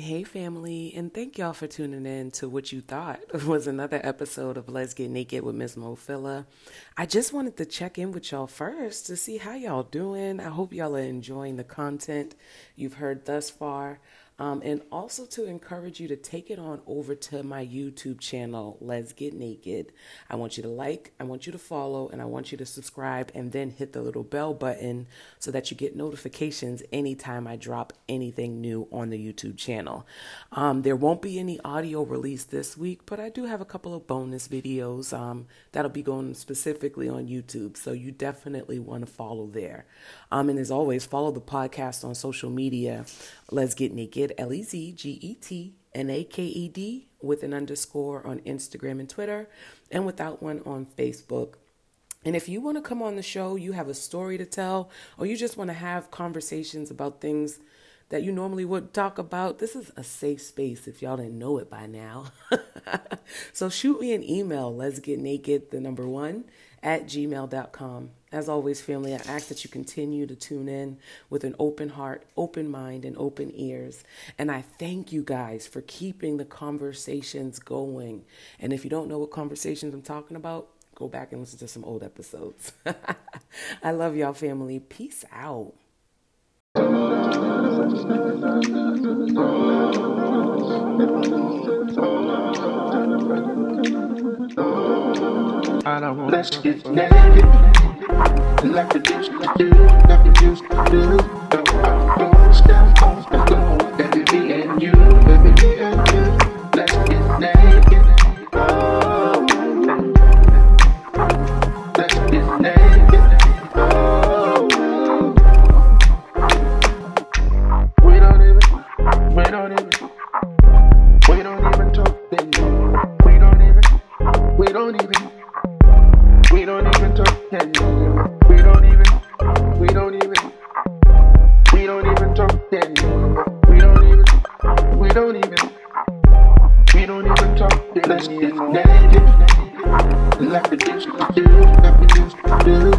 Hey, family, and thank y'all for tuning in to what you thought was another episode of Let's Get Naked with Miss Mofilla. I just wanted to check in with y'all first to see how y'all doing. I hope y'all are enjoying the content you've heard thus far. Um, and also to encourage you to take it on over to my YouTube channel, Let's Get Naked. I want you to like, I want you to follow, and I want you to subscribe and then hit the little bell button so that you get notifications anytime I drop anything new on the YouTube channel. Um, there won't be any audio release this week, but I do have a couple of bonus videos um, that'll be going specifically on YouTube. So you definitely want to follow there. Um, and as always, follow the podcast on social media. Let's Get Naked, L E Z G E T N A K E D, with an underscore on Instagram and Twitter, and without one on Facebook. And if you want to come on the show, you have a story to tell, or you just want to have conversations about things that you normally would talk about, this is a safe space if y'all didn't know it by now. so shoot me an email, let's get naked, the number one, at gmail.com. As always, family, I ask that you continue to tune in with an open heart, open mind, and open ears. And I thank you guys for keeping the conversations going. And if you don't know what conversations I'm talking about, go back and listen to some old episodes. I love y'all, family. Peace out. I don't want Let's get naked. Like we used to do, like we used to do. Go out, go, step on the floor. Baby, me and you, me and you. Let's get naked. Oh. Let's get naked. Oh. We don't even, we don't even, we don't even talk anymore. We don't even, we don't even. We don't even talk anymore. We don't even. We don't even. We don't even talk anymore. We don't even. We don't even. We don't even talk anymore. Let's get naked. Like we used to do. Like we used